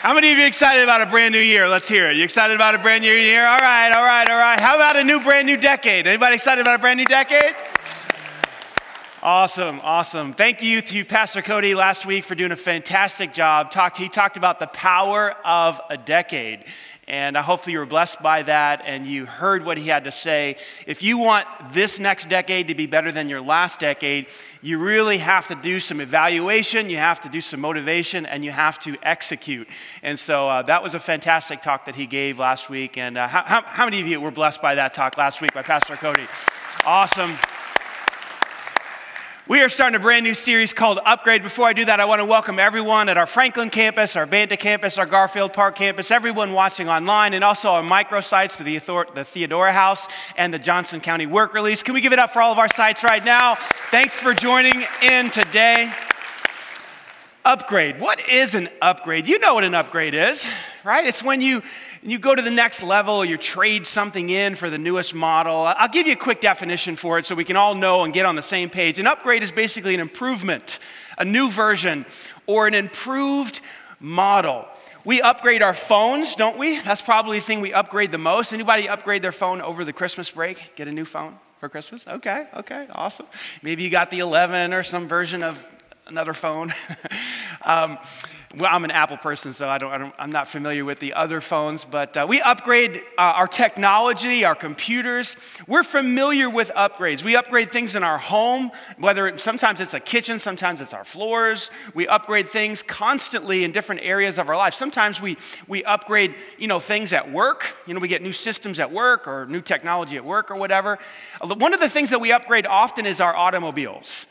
How many of you excited about a brand new year? Let's hear it. You excited about a brand new year? All right, all right, all right. How about a new brand new decade? Anybody excited about a brand new decade? Awesome, awesome. Thank you to Pastor Cody last week for doing a fantastic job. Talked, he talked about the power of a decade. And uh, hopefully you were blessed by that and you heard what he had to say. If you want this next decade to be better than your last decade, you really have to do some evaluation, you have to do some motivation, and you have to execute. And so uh, that was a fantastic talk that he gave last week. And uh, how, how many of you were blessed by that talk last week by Pastor Cody? Awesome. We are starting a brand new series called Upgrade. Before I do that, I want to welcome everyone at our Franklin campus, our Banta campus, our Garfield Park campus, everyone watching online, and also our microsites, the, the Theodora House and the Johnson County Work Release. Can we give it up for all of our sites right now? Thanks for joining in today. Upgrade. What is an upgrade? You know what an upgrade is, right? It's when you you go to the next level you trade something in for the newest model. I'll give you a quick definition for it so we can all know and get on the same page. An upgrade is basically an improvement, a new version, or an improved model. We upgrade our phones, don't we? That's probably the thing we upgrade the most. Anybody upgrade their phone over the Christmas break? Get a new phone for Christmas? Okay, okay, awesome. Maybe you got the 11 or some version of another phone. um, well, I'm an Apple person, so I don't, I am not familiar with the other phones, but uh, we upgrade uh, our technology, our computers. We're familiar with upgrades. We upgrade things in our home, whether it, sometimes it's a kitchen, sometimes it's our floors. We upgrade things constantly in different areas of our life. Sometimes we, we upgrade, you know, things at work. You know, we get new systems at work or new technology at work or whatever. One of the things that we upgrade often is our automobiles.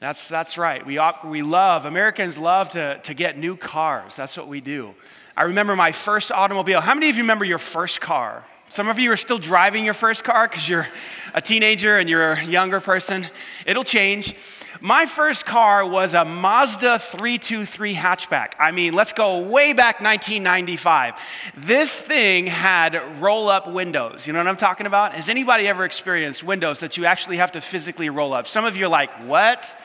That's, that's right. We, we love, Americans love to, to get new cars. That's what we do. I remember my first automobile. How many of you remember your first car? Some of you are still driving your first car because you're a teenager and you're a younger person. It'll change. My first car was a Mazda 323 hatchback. I mean, let's go way back 1995. This thing had roll up windows. You know what I'm talking about? Has anybody ever experienced windows that you actually have to physically roll up? Some of you are like, what?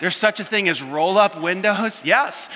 There's such a thing as roll up windows? Yes.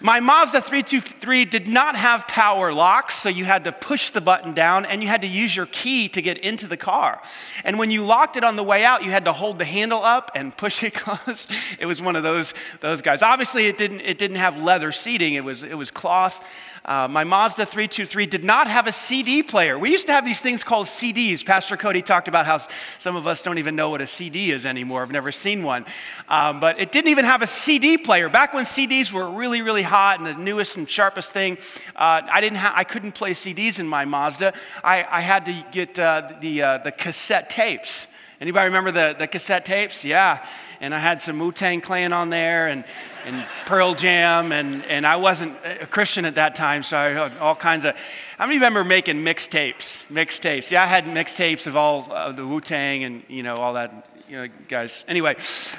My Mazda 323 did not have power locks, so you had to push the button down and you had to use your key to get into the car. And when you locked it on the way out, you had to hold the handle up and push it closed. It was one of those, those guys. Obviously, it didn't, it didn't have leather seating, it was, it was cloth. Uh, my Mazda 323 did not have a CD player. We used to have these things called CDs. Pastor Cody talked about how some of us don't even know what a CD is anymore. I've never seen one. Um, but it didn't even have a CD player. Back when CDs were really, really hot and the newest and sharpest thing, uh, I, didn't ha- I couldn't play CDs in my Mazda. I, I had to get uh, the, uh, the cassette tapes. Anybody remember the, the cassette tapes? Yeah. And I had some Wu Tang Clan on there and and Pearl Jam, and, and I wasn't a Christian at that time, so I had all kinds of. I remember making mixtapes? Mixtapes. Yeah, I had mixtapes of all the Wu Tang and you know all that. You know, guys. Anyway,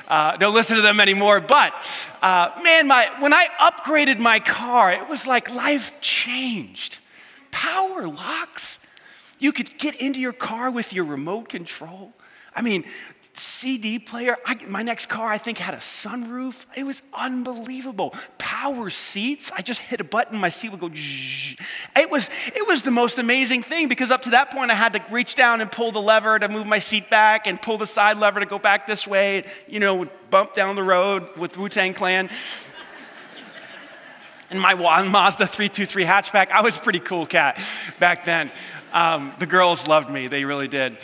uh, don't listen to them anymore. But uh, man, my when I upgraded my car, it was like life changed. Power locks. You could get into your car with your remote control. I mean, CD player. I, my next car, I think, had a sunroof. It was unbelievable. Power seats. I just hit a button, my seat would go. Zzz. It was it was the most amazing thing because up to that point, I had to reach down and pull the lever to move my seat back, and pull the side lever to go back this way. You know, bump down the road with Wu Tang Clan. And my Mazda 323 hatchback, I was pretty cool cat back then. Um, the girls loved me, they really did.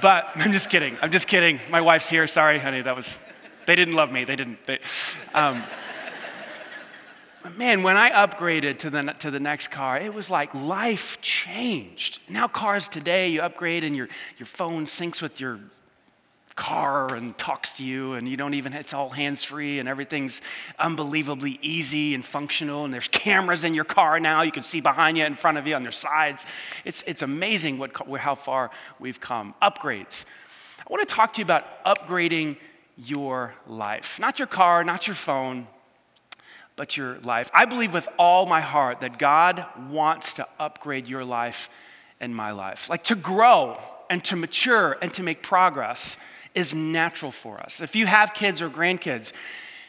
But I'm just kidding. I'm just kidding. My wife's here. Sorry, honey. That was They didn't love me. They didn't. They, um, man, when I upgraded to the, to the next car, it was like life changed. Now, cars today, you upgrade and your, your phone syncs with your car and talks to you, and you don't even, it's all hands free, and everything's unbelievably easy and functional. And there's cameras in your car now. You can see behind you, in front of you, on your sides. It's, it's amazing what, how far we've come. Upgrades. I want to talk to you about upgrading your life. Not your car, not your phone, but your life. I believe with all my heart that God wants to upgrade your life and my life. Like to grow and to mature and to make progress is natural for us. If you have kids or grandkids,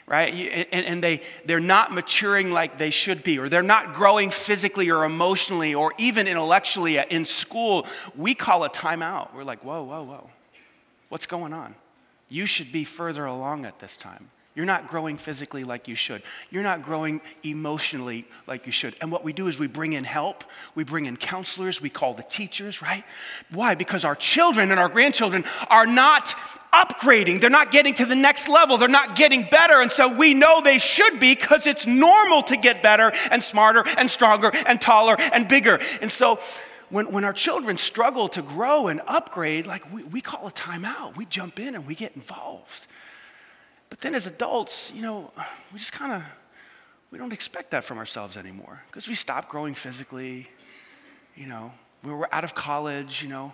right, and, and they, they're not maturing like they should be, or they're not growing physically or emotionally or even intellectually in school, we call a timeout. We're like, whoa, whoa, whoa, what's going on? You should be further along at this time. You're not growing physically like you should. You're not growing emotionally like you should. And what we do is we bring in help, we bring in counselors, we call the teachers, right? Why? Because our children and our grandchildren are not upgrading. They're not getting to the next level. They're not getting better. And so we know they should be because it's normal to get better and smarter and stronger and taller and bigger. And so when, when our children struggle to grow and upgrade, like we, we call a timeout. We jump in and we get involved. But then as adults, you know, we just kind of we don't expect that from ourselves anymore because we stop growing physically. You know, we were out of college, you know,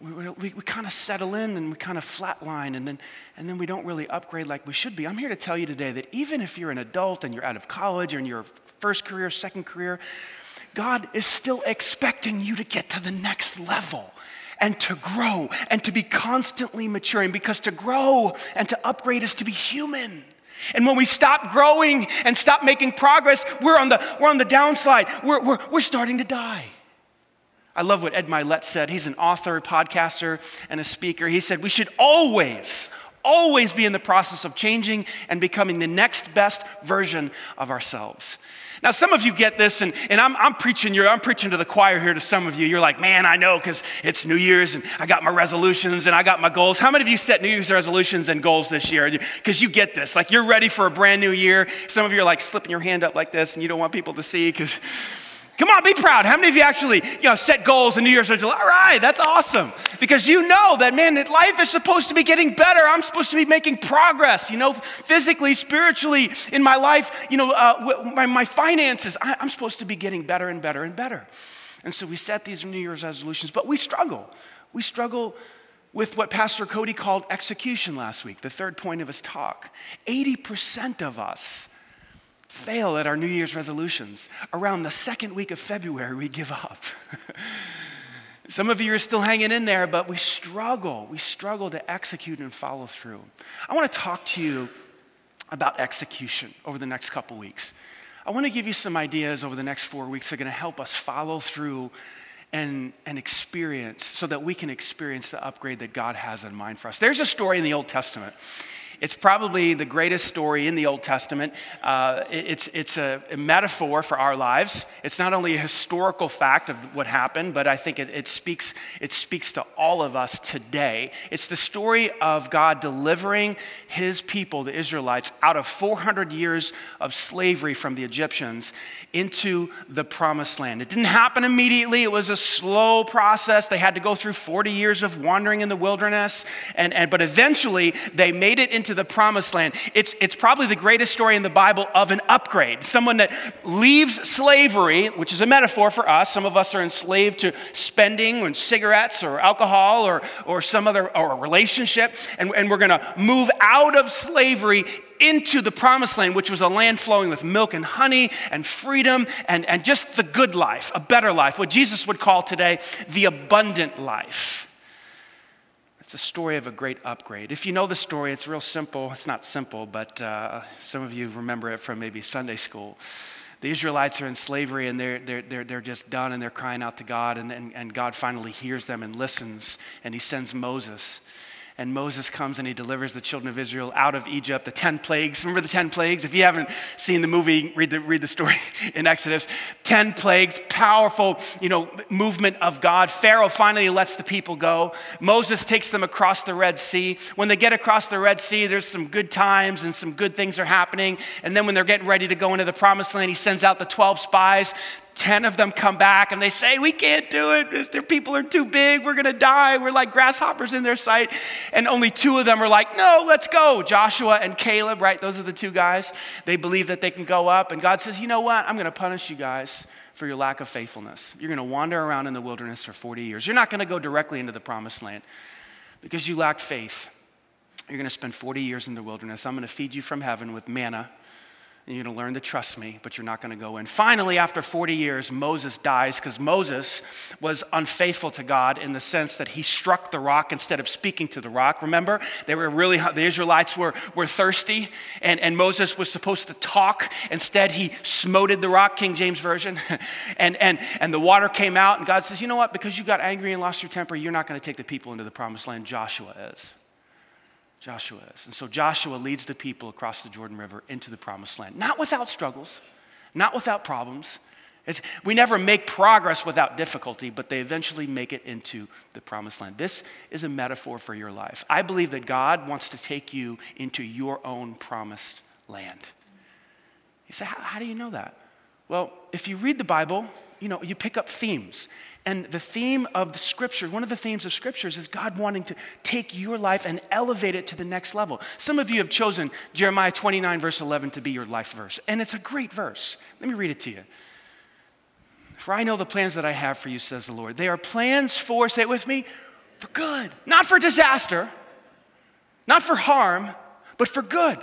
we, we, we kind of settle in and we kind of flatline and then, and then we don't really upgrade like we should be. I'm here to tell you today that even if you're an adult and you're out of college or in your first career, second career, God is still expecting you to get to the next level and to grow and to be constantly maturing because to grow and to upgrade is to be human. And when we stop growing and stop making progress, we're on the, we're on the downside. We're, we're, we're starting to die. I love what Ed Mylett said. He's an author, podcaster, and a speaker. He said, We should always, always be in the process of changing and becoming the next best version of ourselves. Now, some of you get this, and, and I'm, I'm preaching you I'm preaching to the choir here to some of you. You're like, man, I know because it's New Year's and I got my resolutions and I got my goals. How many of you set New Year's resolutions and goals this year? Because you get this. Like, you're ready for a brand new year. Some of you are like slipping your hand up like this and you don't want people to see because Come on, be proud. How many of you actually, you know, set goals and New Year's resolutions? All right, that's awesome. Because you know that, man, that life is supposed to be getting better. I'm supposed to be making progress, you know, physically, spiritually, in my life, you know, uh, my, my finances. I, I'm supposed to be getting better and better and better. And so we set these New Year's resolutions, but we struggle. We struggle with what Pastor Cody called execution last week, the third point of his talk. 80% of us fail at our New Year's resolutions. Around the second week of February, we give up. Some of you are still hanging in there, but we struggle. We struggle to execute and follow through. I want to talk to you about execution over the next couple weeks. I want to give you some ideas over the next four weeks that are going to help us follow through and, and experience so that we can experience the upgrade that God has in mind for us. There's a story in the Old Testament it's probably the greatest story in the Old Testament. Uh, it's it's a, metaphor for our lives. It's not only a historical fact of what happened, but I think it, it, speaks, it speaks to all of us today. It's the story of God delivering his people, the Israelites, out of 400 years of slavery from the Egyptians into the promised land. It didn't happen immediately, it was a slow process. They had to go through 40 years of wandering in the wilderness, and, and, but eventually they made it into the promised land. It's, it's probably the greatest story in the Bible of an upgrade. Someone that leaves slavery, which is a metaphor for us. Some of us are enslaved to spending and cigarettes or alcohol or, or some other or a relationship, and, and we're going to move out of slavery into the promised land, which was a land flowing with milk and honey and freedom and, and just the good life, a better life, what Jesus would call today the abundant life. It's a story of a great upgrade. If you know the story, it's real simple. It's not simple, but uh, some of you remember it from maybe Sunday school. The Israelites are in slavery and they're, they're, they're, they're just done and they're crying out to God, and, and, and God finally hears them and listens, and He sends Moses and Moses comes and he delivers the children of Israel out of Egypt, the 10 plagues. Remember the 10 plagues? If you haven't seen the movie, read the, read the story in Exodus. 10 plagues, powerful, you know, movement of God. Pharaoh finally lets the people go. Moses takes them across the Red Sea. When they get across the Red Sea, there's some good times and some good things are happening. And then when they're getting ready to go into the promised land, he sends out the 12 spies 10 of them come back and they say, We can't do it. Their people are too big. We're going to die. We're like grasshoppers in their sight. And only two of them are like, No, let's go. Joshua and Caleb, right? Those are the two guys. They believe that they can go up. And God says, You know what? I'm going to punish you guys for your lack of faithfulness. You're going to wander around in the wilderness for 40 years. You're not going to go directly into the promised land because you lacked faith. You're going to spend 40 years in the wilderness. I'm going to feed you from heaven with manna and you're going to learn to trust me, but you're not going to go in. Finally, after 40 years, Moses dies because Moses was unfaithful to God in the sense that he struck the rock instead of speaking to the rock. Remember, they were really, the Israelites were, were thirsty, and, and Moses was supposed to talk. Instead, he smoted the rock, King James Version, and, and, and the water came out. And God says, You know what? Because you got angry and lost your temper, you're not going to take the people into the promised land. Joshua is. Joshua is. And so Joshua leads the people across the Jordan River into the promised land, not without struggles, not without problems. It's, we never make progress without difficulty, but they eventually make it into the promised land. This is a metaphor for your life. I believe that God wants to take you into your own promised land. You say, how, how do you know that? Well, if you read the Bible, you know, you pick up themes. And the theme of the scripture, one of the themes of scriptures is God wanting to take your life and elevate it to the next level. Some of you have chosen Jeremiah 29, verse 11, to be your life verse. And it's a great verse. Let me read it to you. For I know the plans that I have for you, says the Lord. They are plans for, say it with me, for good, not for disaster, not for harm, but for good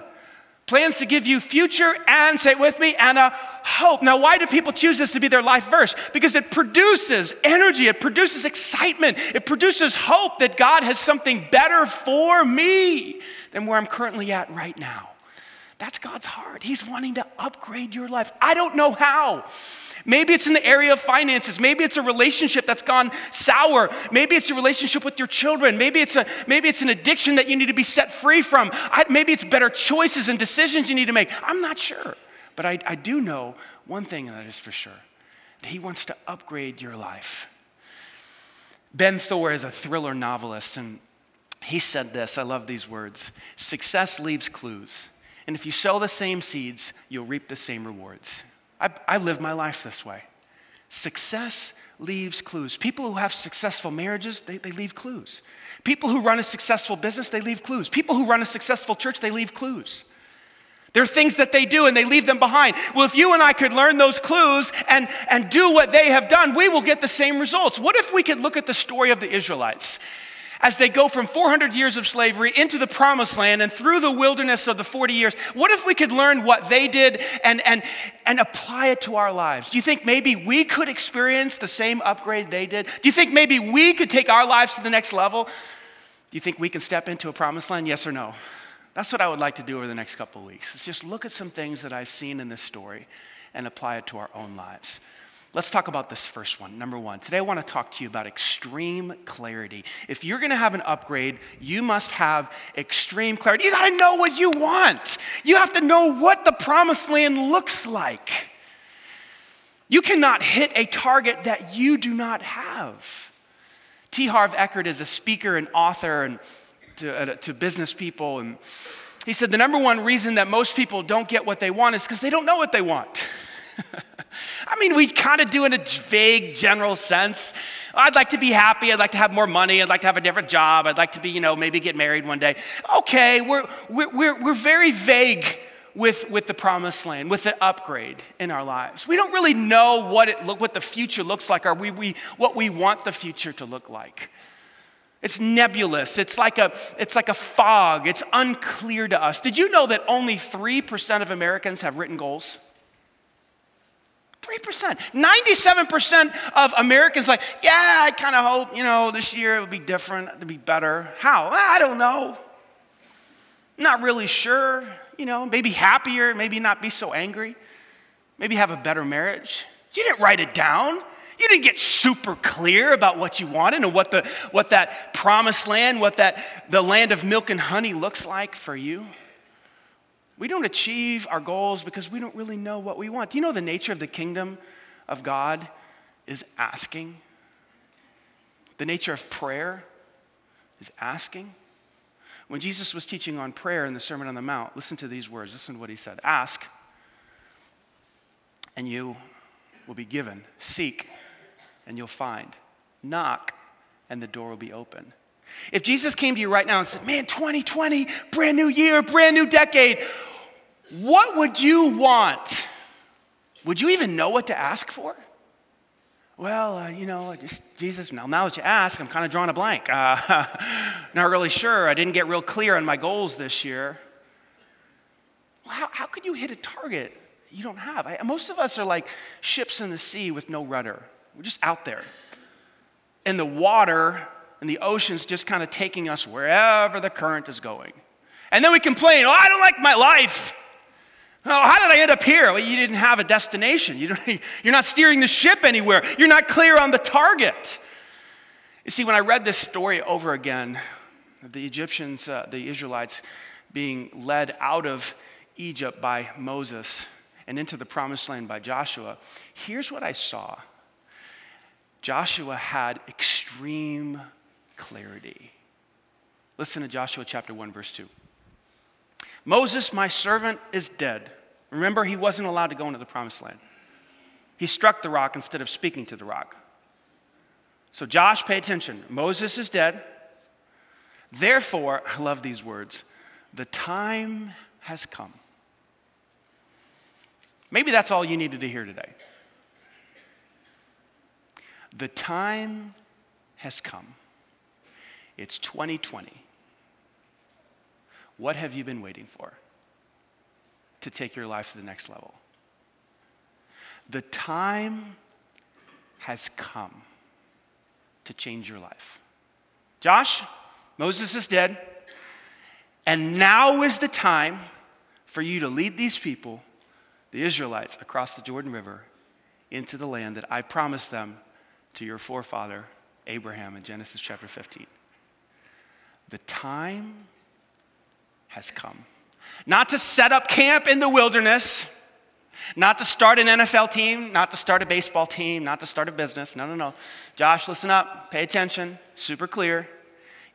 Plans to give you future and, say it with me, and a hope. Now, why do people choose this to be their life verse? Because it produces energy, it produces excitement, it produces hope that God has something better for me than where I'm currently at right now. That's God's heart. He's wanting to upgrade your life. I don't know how. Maybe it's in the area of finances. Maybe it's a relationship that's gone sour. Maybe it's a relationship with your children. Maybe it's, a, maybe it's an addiction that you need to be set free from. I, maybe it's better choices and decisions you need to make. I'm not sure. But I, I do know one thing that is for sure He wants to upgrade your life. Ben Thor is a thriller novelist, and he said this I love these words Success leaves clues. And if you sow the same seeds, you'll reap the same rewards. I, I live my life this way. Success leaves clues. People who have successful marriages, they, they leave clues. People who run a successful business, they leave clues. People who run a successful church, they leave clues. There are things that they do and they leave them behind. Well, if you and I could learn those clues and, and do what they have done, we will get the same results. What if we could look at the story of the Israelites? As they go from 400 years of slavery into the promised land and through the wilderness of the 40 years, what if we could learn what they did and, and, and apply it to our lives? Do you think maybe we could experience the same upgrade they did? Do you think maybe we could take our lives to the next level? Do you think we can step into a promised land? Yes or no? That's what I would like to do over the next couple of weeks. Is just look at some things that I've seen in this story and apply it to our own lives. Let's talk about this first one. Number one, today I want to talk to you about extreme clarity. If you're going to have an upgrade, you must have extreme clarity. You got to know what you want, you have to know what the promised land looks like. You cannot hit a target that you do not have. T. Harv Eker is a speaker and author and to, uh, to business people, and he said the number one reason that most people don't get what they want is because they don't know what they want. I mean, we kind of do in a vague, general sense. I'd like to be happy. I'd like to have more money. I'd like to have a different job. I'd like to be, you know, maybe get married one day. Okay, we're, we're, we're very vague with, with the promised land, with the upgrade in our lives. We don't really know what, it look, what the future looks like or we, we, what we want the future to look like. It's nebulous. It's like, a, it's like a fog. It's unclear to us. Did you know that only 3% of Americans have written goals? 3%. 97% of Americans like, yeah, I kind of hope, you know, this year it would be different, it would be better. How? I don't know. Not really sure, you know, maybe happier, maybe not be so angry, maybe have a better marriage. You didn't write it down. You didn't get super clear about what you wanted and what, the, what that promised land, what that, the land of milk and honey looks like for you. We don't achieve our goals because we don't really know what we want. Do you know the nature of the kingdom of God is asking? The nature of prayer is asking. When Jesus was teaching on prayer in the Sermon on the Mount, listen to these words. Listen to what he said Ask, and you will be given. Seek, and you'll find. Knock, and the door will be open. If Jesus came to you right now and said, Man, 2020, brand new year, brand new decade, what would you want? Would you even know what to ask for? Well, uh, you know, just Jesus, now, now that you ask, I'm kind of drawing a blank. Uh, not really sure. I didn't get real clear on my goals this year. Well, how, how could you hit a target you don't have? I, most of us are like ships in the sea with no rudder. We're just out there. And the water and the ocean's just kind of taking us wherever the current is going. And then we complain, oh, I don't like my life. Oh, how did I end up here? Well, you didn't have a destination. You you're not steering the ship anywhere. You're not clear on the target. You see, when I read this story over again, the Egyptians, uh, the Israelites being led out of Egypt by Moses and into the promised land by Joshua, here's what I saw Joshua had extreme clarity. Listen to Joshua chapter 1, verse 2. Moses, my servant, is dead. Remember, he wasn't allowed to go into the promised land. He struck the rock instead of speaking to the rock. So, Josh, pay attention. Moses is dead. Therefore, I love these words the time has come. Maybe that's all you needed to hear today. The time has come. It's 2020. What have you been waiting for to take your life to the next level? The time has come to change your life. Josh, Moses is dead, and now is the time for you to lead these people, the Israelites, across the Jordan River into the land that I promised them to your forefather Abraham in Genesis chapter 15. The time has come. Not to set up camp in the wilderness, not to start an NFL team, not to start a baseball team, not to start a business. No, no, no. Josh, listen up, pay attention, super clear.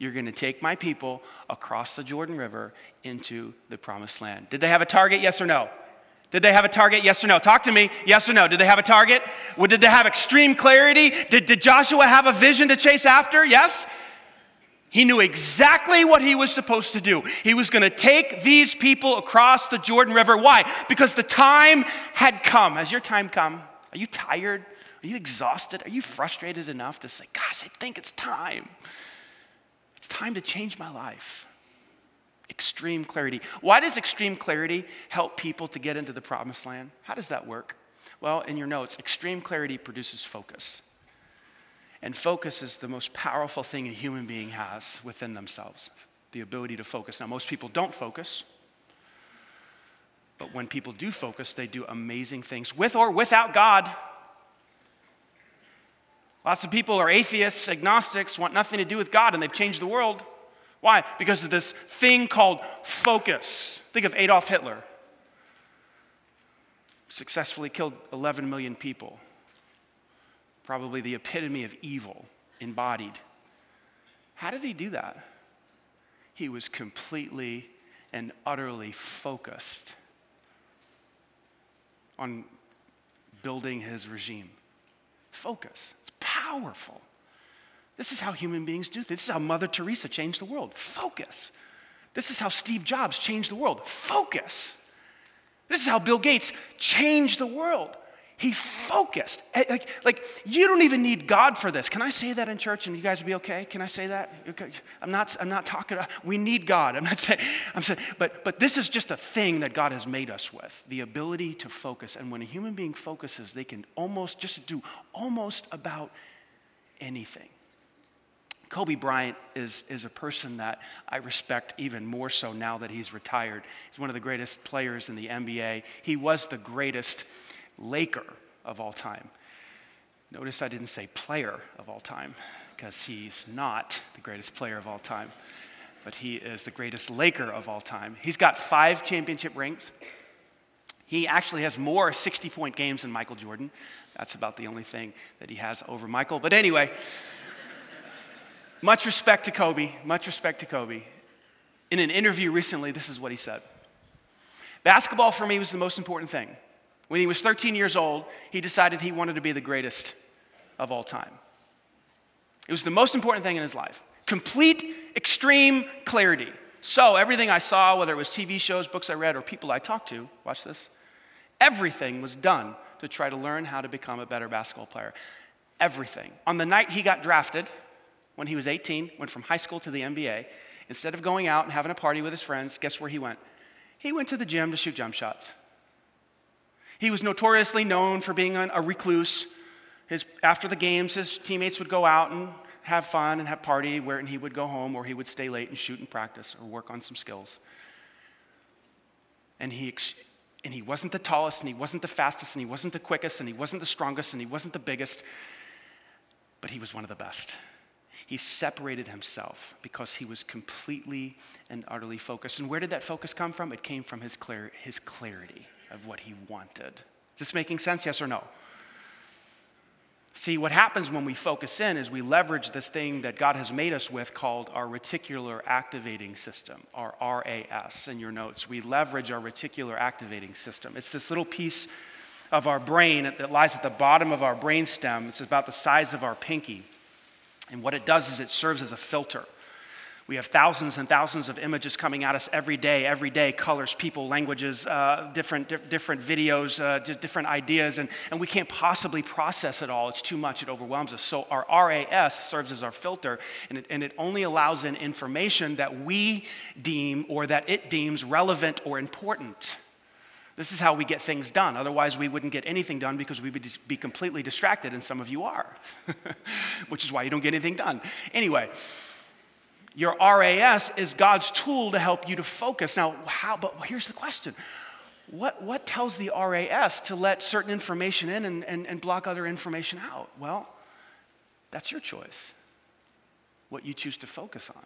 You're going to take my people across the Jordan River into the promised land. Did they have a target? Yes or no? Did they have a target? Yes or no? Talk to me. Yes or no? Did they have a target? Did they have extreme clarity? Did, did Joshua have a vision to chase after? Yes? He knew exactly what he was supposed to do. He was going to take these people across the Jordan River. Why? Because the time had come. Has your time come? Are you tired? Are you exhausted? Are you frustrated enough to say, Gosh, I think it's time? It's time to change my life. Extreme clarity. Why does extreme clarity help people to get into the promised land? How does that work? Well, in your notes, extreme clarity produces focus. And focus is the most powerful thing a human being has within themselves the ability to focus. Now, most people don't focus, but when people do focus, they do amazing things with or without God. Lots of people are atheists, agnostics, want nothing to do with God, and they've changed the world. Why? Because of this thing called focus. Think of Adolf Hitler. Successfully killed 11 million people probably the epitome of evil embodied. How did he do that? He was completely and utterly focused on building his regime. Focus. It's powerful. This is how human beings do things. This is how Mother Teresa changed the world. Focus. This is how Steve Jobs changed the world. Focus. This is how Bill Gates changed the world. He focused. Eh, like, like, you don't even need God for this. Can I say that in church and you guys will be okay? Can I say that? I'm not, I'm not talking, we need God. I'm not saying, I'm saying, but, but this is just a thing that God has made us with the ability to focus. And when a human being focuses, they can almost just do almost about anything. Kobe Bryant is, is a person that I respect even more so now that he's retired. He's one of the greatest players in the NBA. He was the greatest Laker of all time. Notice I didn't say player of all time, because he's not the greatest player of all time, but he is the greatest Laker of all time. He's got five championship rings. He actually has more 60 point games than Michael Jordan. That's about the only thing that he has over Michael. But anyway, much respect to Kobe, much respect to Kobe. In an interview recently, this is what he said Basketball for me was the most important thing. When he was 13 years old, he decided he wanted to be the greatest of all time. It was the most important thing in his life. Complete, extreme clarity. So, everything I saw, whether it was TV shows, books I read, or people I talked to, watch this, everything was done to try to learn how to become a better basketball player. Everything. On the night he got drafted, when he was 18, went from high school to the NBA, instead of going out and having a party with his friends, guess where he went? He went to the gym to shoot jump shots. He was notoriously known for being a recluse. His, after the games, his teammates would go out and have fun and have party, where, and he would go home or he would stay late and shoot and practice or work on some skills. And he, and he wasn't the tallest, and he wasn't the fastest, and he wasn't the quickest, and he wasn't the strongest, and he wasn't the biggest, but he was one of the best. He separated himself because he was completely and utterly focused. And where did that focus come from? It came from his, clar- his clarity of what he wanted. Is this making sense? Yes or no? See, what happens when we focus in is we leverage this thing that God has made us with called our reticular activating system, our RAS in your notes. We leverage our reticular activating system. It's this little piece of our brain that lies at the bottom of our brain stem. It's about the size of our pinky. And what it does is it serves as a filter. We have thousands and thousands of images coming at us every day, every day, colors, people, languages, uh, different, di- different videos, uh, different ideas, and, and we can't possibly process it all. It's too much, it overwhelms us. So our RAS serves as our filter, and it, and it only allows in information that we deem or that it deems relevant or important. This is how we get things done. Otherwise, we wouldn't get anything done because we would be completely distracted, and some of you are, which is why you don't get anything done. Anyway, your RAS is God's tool to help you to focus. Now, how, but here's the question what, what tells the RAS to let certain information in and, and, and block other information out? Well, that's your choice, what you choose to focus on.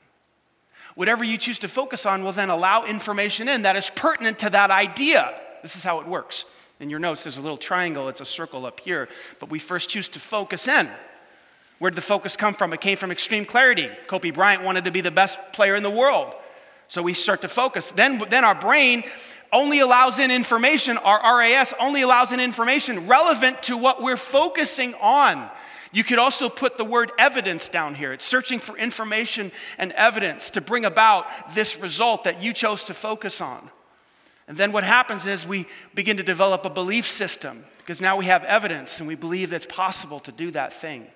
Whatever you choose to focus on will then allow information in that is pertinent to that idea. This is how it works. In your notes, there's a little triangle, it's a circle up here, but we first choose to focus in. Where did the focus come from? It came from extreme clarity. Kobe Bryant wanted to be the best player in the world. So we start to focus. Then, then our brain only allows in information, our RAS only allows in information relevant to what we're focusing on. You could also put the word evidence down here. It's searching for information and evidence to bring about this result that you chose to focus on. And then what happens is we begin to develop a belief system because now we have evidence and we believe it's possible to do that thing.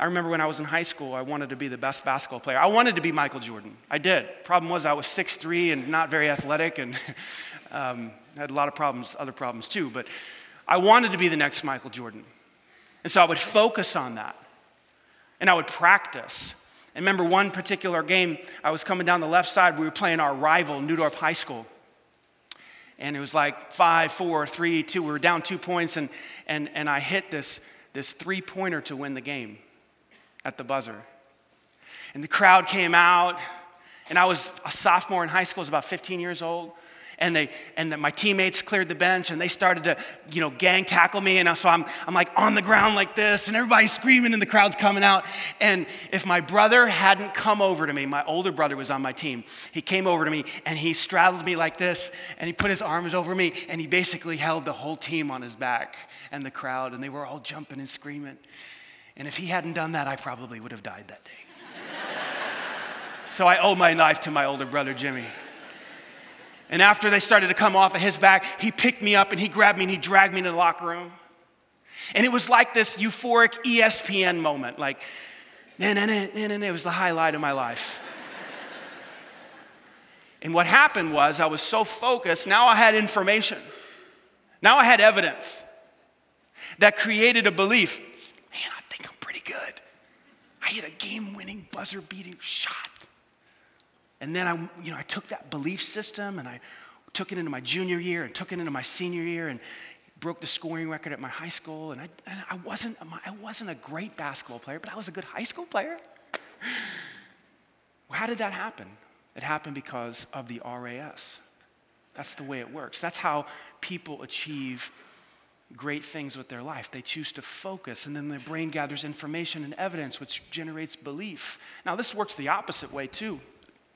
I remember when I was in high school, I wanted to be the best basketball player. I wanted to be Michael Jordan. I did. Problem was, I was 6'3 and not very athletic and um, had a lot of problems, other problems too. But I wanted to be the next Michael Jordan. And so I would focus on that. And I would practice. I remember one particular game, I was coming down the left side. We were playing our rival, Neudorf High School. And it was like five, four, three, two. We were down two points. And, and, and I hit this, this three pointer to win the game at the buzzer. And the crowd came out, and I was a sophomore in high school, I was about 15 years old. And, they, and the, my teammates cleared the bench and they started to, you know, gang tackle me. And so I'm, I'm like on the ground like this, and everybody's screaming, and the crowd's coming out. And if my brother hadn't come over to me, my older brother was on my team, he came over to me and he straddled me like this, and he put his arms over me, and he basically held the whole team on his back and the crowd, and they were all jumping and screaming. And if he hadn't done that, I probably would have died that day. so I owe my life to my older brother, Jimmy. And after they started to come off of his back, he picked me up and he grabbed me and he dragged me into the locker room. And it was like this euphoric ESPN moment, like, nah, it was the highlight of my life. and what happened was I was so focused, now I had information. Now I had evidence that created a belief good. I hit a game winning, buzzer beating shot. And then I, you know, I took that belief system and I took it into my junior year and took it into my senior year. And broke the scoring record at my high school, and I, and I, wasn't, I wasn't a great basketball player, but I was a good high school player. How did that happen? It happened because of the RAS. That's the way it works. That's how people achieve great things with their life. They choose to focus, and then their brain gathers information and evidence, which generates belief. Now, this works the opposite way, too.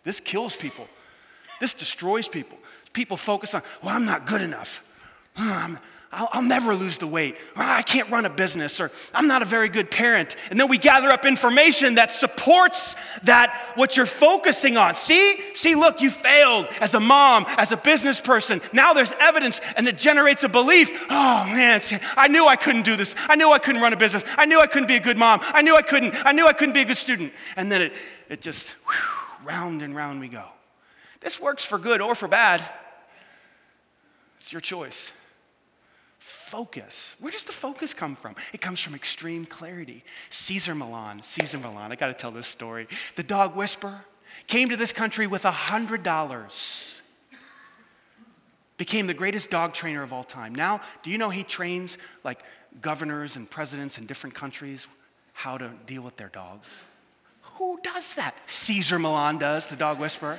This kills people, this destroys people. People focus on, well, I'm not good enough. I'll, I'll, never lose the weight. Or ah, I can't run a business. Or I'm not a very good parent. And then we gather up information that supports that, what you're focusing on. See? See, look, you failed as a mom, as a business person. Now there's evidence and it generates a belief. Oh, man, I knew I couldn't do this. I knew I couldn't run a business. I knew I couldn't be a good mom. I knew I couldn't. I knew I couldn't be a good student. And then it, it just, whew, round and round we go. This works for good or for bad. It's your choice focus. Where does the focus come from? It comes from extreme clarity. Cesar Millan, Cesar Millan, I gotta tell this story. The dog whisperer came to this country with a $100. Became the greatest dog trainer of all time. Now, do you know he trains like governors and presidents in different countries how to deal with their dogs? Who does that? Cesar Millan does, the dog whisperer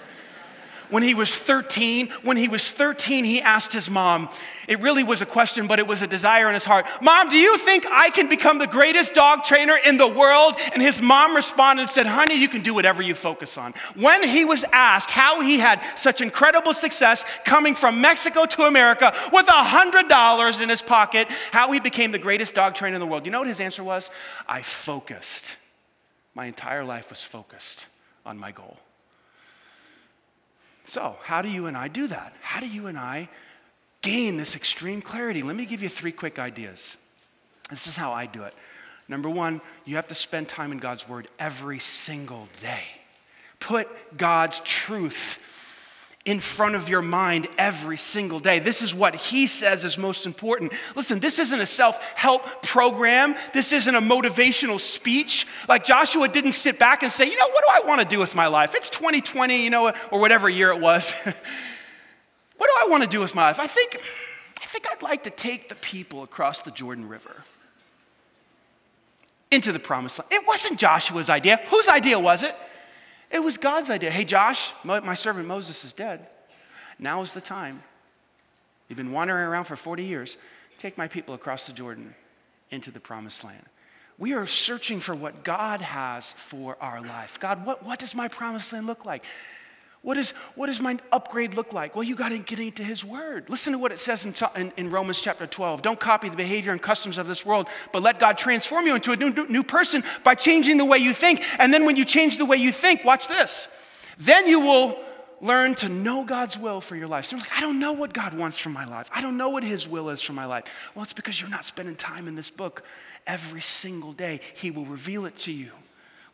when he was 13. When he was 13, he asked his mom, it really was a question, but it was a desire in his heart Mom, do you think I can become the greatest dog trainer in the world? And his mom responded and said, Honey, you can do whatever you focus on. When he was asked how he had such incredible success coming from Mexico to America with $100 in his pocket, how he became the greatest dog trainer in the world, you know what his answer was? I focused. My entire life was focused on my goal. So, how do you and I do that? How do you and I gain this extreme clarity? Let me give you three quick ideas. This is how I do it. Number one, you have to spend time in God's Word every single day. Put God's truth in front of your mind every single day. This is what he says is most important. Listen, this isn't a self help program. This isn't a motivational speech. Like Joshua didn't sit back and say, you know, what do I want to do with my life? It's 2020, you know, or whatever year it was. what do I want to do with my life? I think, I think I'd like to take the people across the Jordan River into the promised land. It wasn't Joshua's idea. Whose idea was it? It was God's idea. Hey, Josh, my servant Moses is dead. Now is the time. You've been wandering around for 40 years. Take my people across the Jordan into the promised land. We are searching for what God has for our life. God, what, what does my promised land look like? What, is, what does my upgrade look like? Well, you got to get into His Word. Listen to what it says in, in, in, Romans chapter 12. Don't copy the behavior and customs of this world, but let God transform you into a new, new person by changing the way you think. And then when you change the way you think, watch this. Then you will learn to know God's will for your life. So like, I don't know what God wants for my life. I don't know what His will is for my life. Well, it's because you're not spending time in this book every single day. He will reveal it to you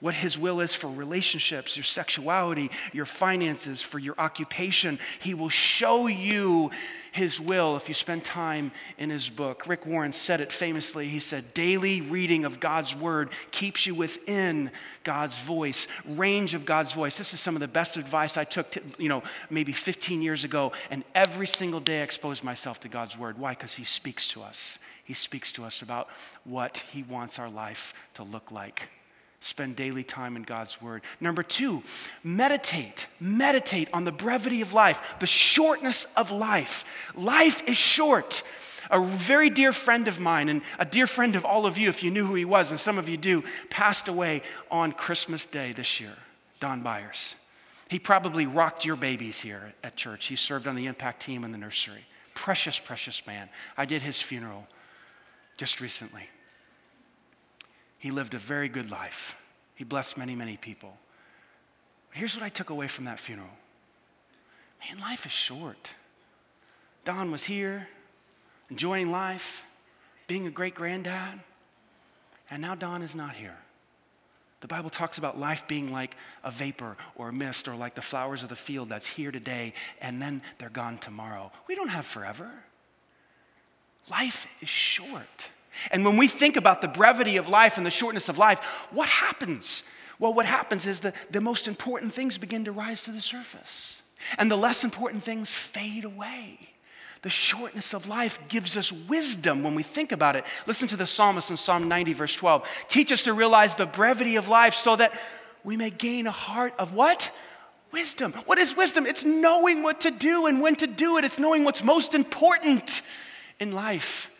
what His will is for relationships, your sexuality, your finances, for your occupation. He will show you His will if you spend time in His book. Rick Warren said it famously. He said, Daily reading of God's Word keeps you within God's voice, range of God's voice. This is some of the best advice I took, to, you know, maybe 15 years ago. And every single day I exposed myself to God's Word. Why? Because He speaks to us. He speaks to us about what He wants our life to look like. Spend daily time in God's Word. Number two, meditate. Meditate on the brevity of life, the shortness of life. Life is short. A very dear friend of mine, and a dear friend of all of you, if you knew who he was, and some of you do, passed away on Christmas Day this year, Don Byers. He probably rocked your babies here at church. He served on the impact team in the nursery. Precious, precious man. I did his funeral just recently. He lived a very good life. He blessed many, many people. Here's what I took away from that funeral man, life is short. Don was here, enjoying life, being a great granddad, and now Don is not here. The Bible talks about life being like a vapor or a mist or like the flowers of the field that's here today and then they're gone tomorrow. We don't have forever. Life is short. And when we think about the brevity of life and the shortness of life, what happens? Well, what happens is that the most important things begin to rise to the surface, and the less important things fade away. The shortness of life gives us wisdom when we think about it. Listen to the psalmist in Psalm 90, verse 12. Teach us to realize the brevity of life so that we may gain a heart of what? Wisdom. What is wisdom? It's knowing what to do and when to do it, it's knowing what's most important in life.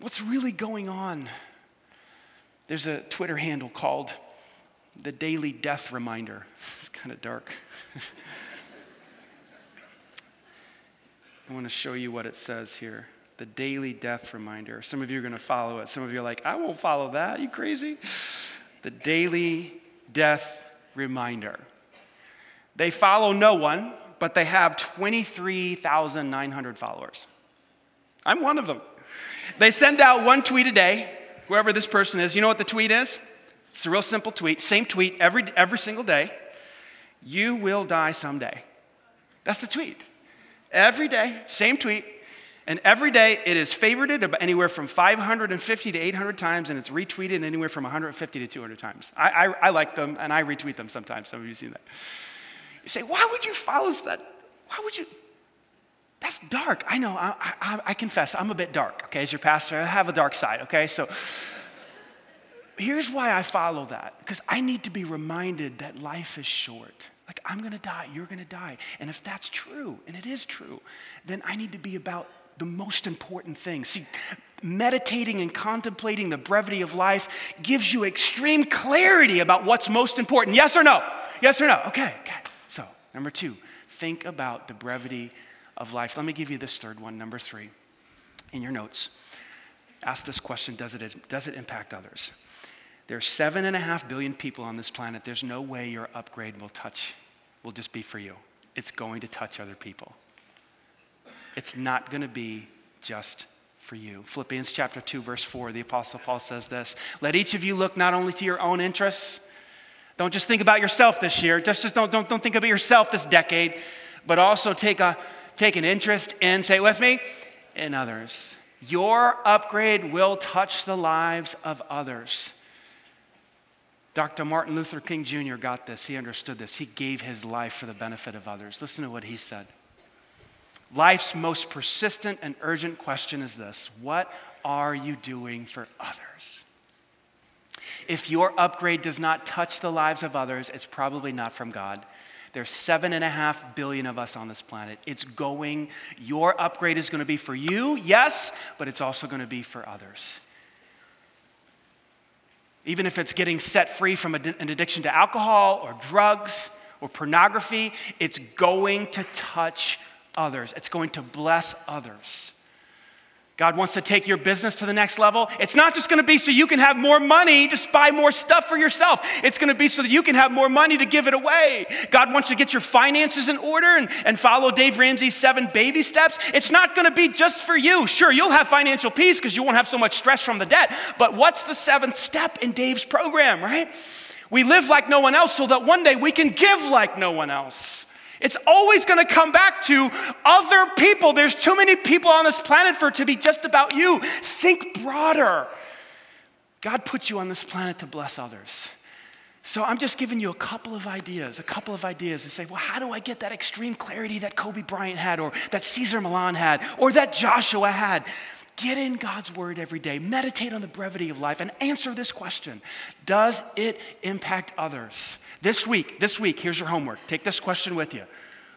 What's really going on? There's a Twitter handle called the Daily Death Reminder. It's kind of dark. I want to show you what it says here. The daily death reminder. Some of you are going to follow it. Some of you are like, I won't follow that. You crazy? The daily death reminder. They follow no one, but they have 23,900 followers. I'm one of them. They send out one tweet a day, whoever this person is. You know what the tweet is? It's a real simple tweet, same tweet every, every single day. You will die someday. That's the tweet. Every day, same tweet. And every day it is favorited anywhere from 550 to 800 times, and it's retweeted anywhere from 150 to 200 times. I, I, I like them, and I retweet them sometimes. Some of you seen that. You say, why would you follow that? Why would you? That's dark. I know. I, I, I confess, I'm a bit dark. Okay, as your pastor, I have a dark side. Okay, so here's why I follow that because I need to be reminded that life is short. Like, I'm gonna die, you're gonna die. And if that's true, and it is true, then I need to be about the most important thing. See, meditating and contemplating the brevity of life gives you extreme clarity about what's most important. Yes or no? Yes or no? Okay, okay. So, number two, think about the brevity of life. Let me give you this third one, number three, in your notes. Ask this question Does it, does it impact others? There's seven and a half billion people on this planet. There's no way your upgrade will touch, will just be for you. It's going to touch other people. It's not going to be just for you. Philippians chapter 2, verse 4, the Apostle Paul says this Let each of you look not only to your own interests, don't just think about yourself this year, just, just don't, don't, don't think about yourself this decade, but also take, a, take an interest in, say it with me, in others. Your upgrade will touch the lives of others. Dr. Martin Luther King Jr. got this. He understood this. He gave his life for the benefit of others. Listen to what he said. Life's most persistent and urgent question is this What are you doing for others? If your upgrade does not touch the lives of others, it's probably not from God. There's seven and a half billion of us on this planet. It's going, your upgrade is going to be for you, yes, but it's also going to be for others even if it's getting set free from an addiction to alcohol or drugs or pornography, it's going to touch others, it's going to bless others. God wants to take your business to the next level. It's not just going to be so you can have more money to buy more stuff for yourself. It's going to be so that you can have more money to give it away. God wants you to get your finances in order and, and follow Dave Ramsey's seven baby steps. It's not going to be just for you. Sure, you'll have financial peace because you won't have so much stress from the debt. But what's the seventh step in Dave's program, right? We live like no one else so that one day we can give like no one else. It's always going to come back to other people. There's too many people on this planet for it to be just about you. Think broader. God put you on this planet to bless others. So I'm just giving you a couple of ideas, a couple of ideas to say, well, how do I get that extreme clarity that Kobe Bryant had, or that Cesar Millan had, or that Joshua had? Get in God's word every day, meditate on the brevity of life, and answer this question Does it impact others? This week, this week, here's your homework. Take this question with you.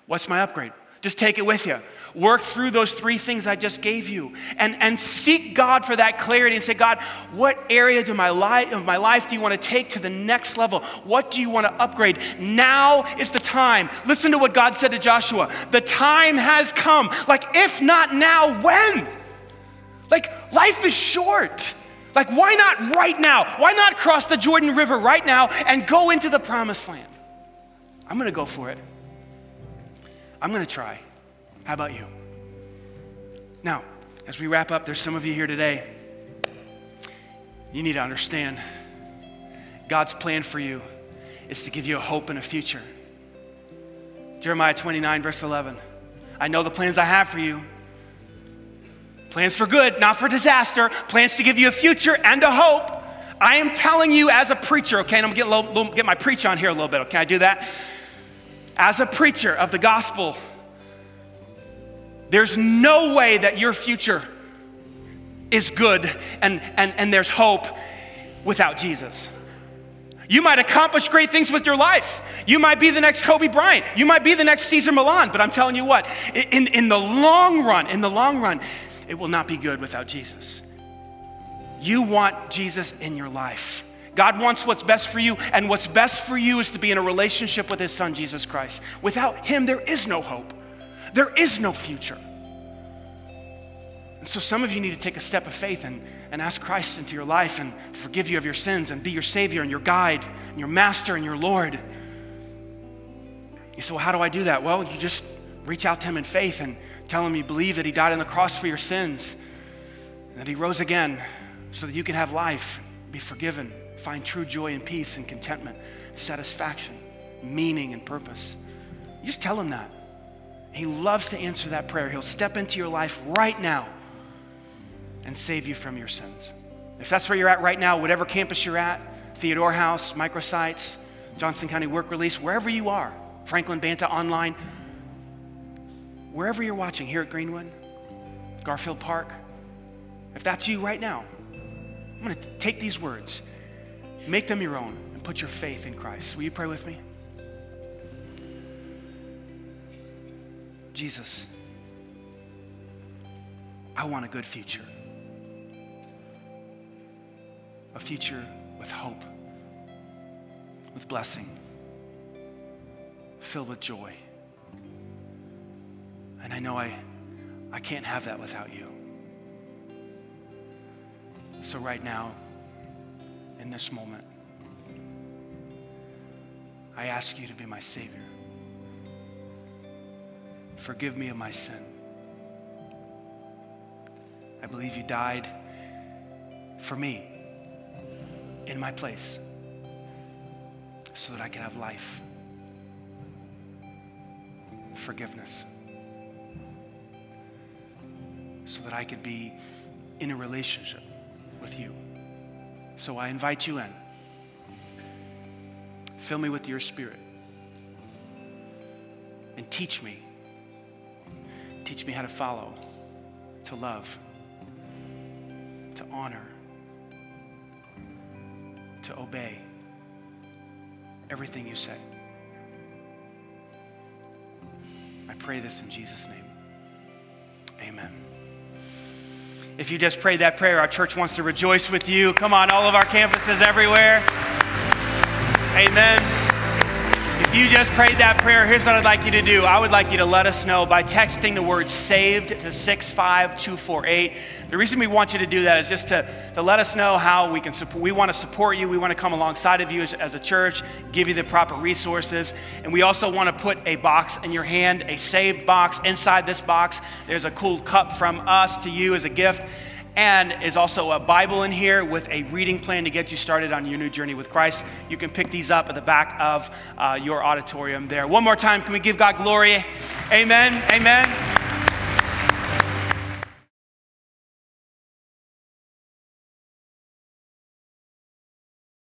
What's my upgrade? Just take it with you. Work through those three things I just gave you and, and seek God for that clarity and say, God, what area of my, of my life do you want to take to the next level? What do you want to upgrade? Now is the time. Listen to what God said to Joshua. The time has come. Like, if not now, when? Like, life is short. Like, why not right now? Why not cross the Jordan River right now and go into the promised land? I'm gonna go for it. I'm gonna try. How about you? Now, as we wrap up, there's some of you here today. You need to understand God's plan for you is to give you a hope and a future. Jeremiah 29, verse 11. I know the plans I have for you Plans for good, not for disaster. Plans to give you a future and a hope. I am telling you as a preacher, okay, and I'm gonna get, little, get my preach on here a little bit. Can I do that? As a preacher of the gospel, There's no way that your future is good and, and, and there's hope without Jesus. You might accomplish great things with your life. You might be the next Kobe Bryant. You might be the next Cesar Millan. But I'm telling you what, in, in the long run, in the long run, it will not be good without Jesus. You want Jesus in your life. God wants what's best for you, and what's best for you is to be in a relationship with His Son, Jesus Christ. Without Him, there is no hope, there is no future. And so, some of you need to take a step of faith and, and ask Christ into your life and forgive you of your sins and be your Savior and your guide and your Master and your Lord. You say, Well, how do I do that? Well, you just reach out to Him in faith and tell Him you believe that He died on the cross for your sins, that He rose again so that you can have life, be forgiven, find true joy and peace and contentment, satisfaction, meaning and purpose. You just tell him that. He loves to answer that prayer. He'll step into your life right now and save you from your sins. If that's where you're at right now, whatever campus you're at, Theodore House, Microsites, Johnson County Work Release, wherever you are, Franklin Banta Online, wherever you're watching here at Greenwood, Garfield Park, if that's you right now, I'm going to take these words Make them your own and put your faith in Christ. Will you pray with me? Jesus, I want a good future. A future with hope, with blessing, filled with joy. And I know I, I can't have that without you. So, right now, in this moment. I ask you to be my Savior. Forgive me of my sin. I believe you died for me in my place so that I can have life, forgiveness, that I could be in a relationship with you. So I invite you in. Fill me with your spirit. And teach me. Teach me how to follow, to love, to honor, to obey everything you say. I pray this in Jesus' name. Amen. If you just prayed that prayer, our church wants to rejoice with you. Come on, all of our campuses everywhere. Amen. If you just prayed that prayer, here's what I'd like you to do. I would like you to let us know by texting the word saved to 65248. The reason we want you to do that is just to, to let us know how we can support. We want to support you. We want to come alongside of you as, as a church, give you the proper resources. And we also want to put a box in your hand, a saved box. Inside this box, there's a cool cup from us to you as a gift and is also a Bible in here with a reading plan to get you started on your new journey with Christ. You can pick these up at the back of uh, your auditorium there. One more time, can we give God glory? Amen. Amen.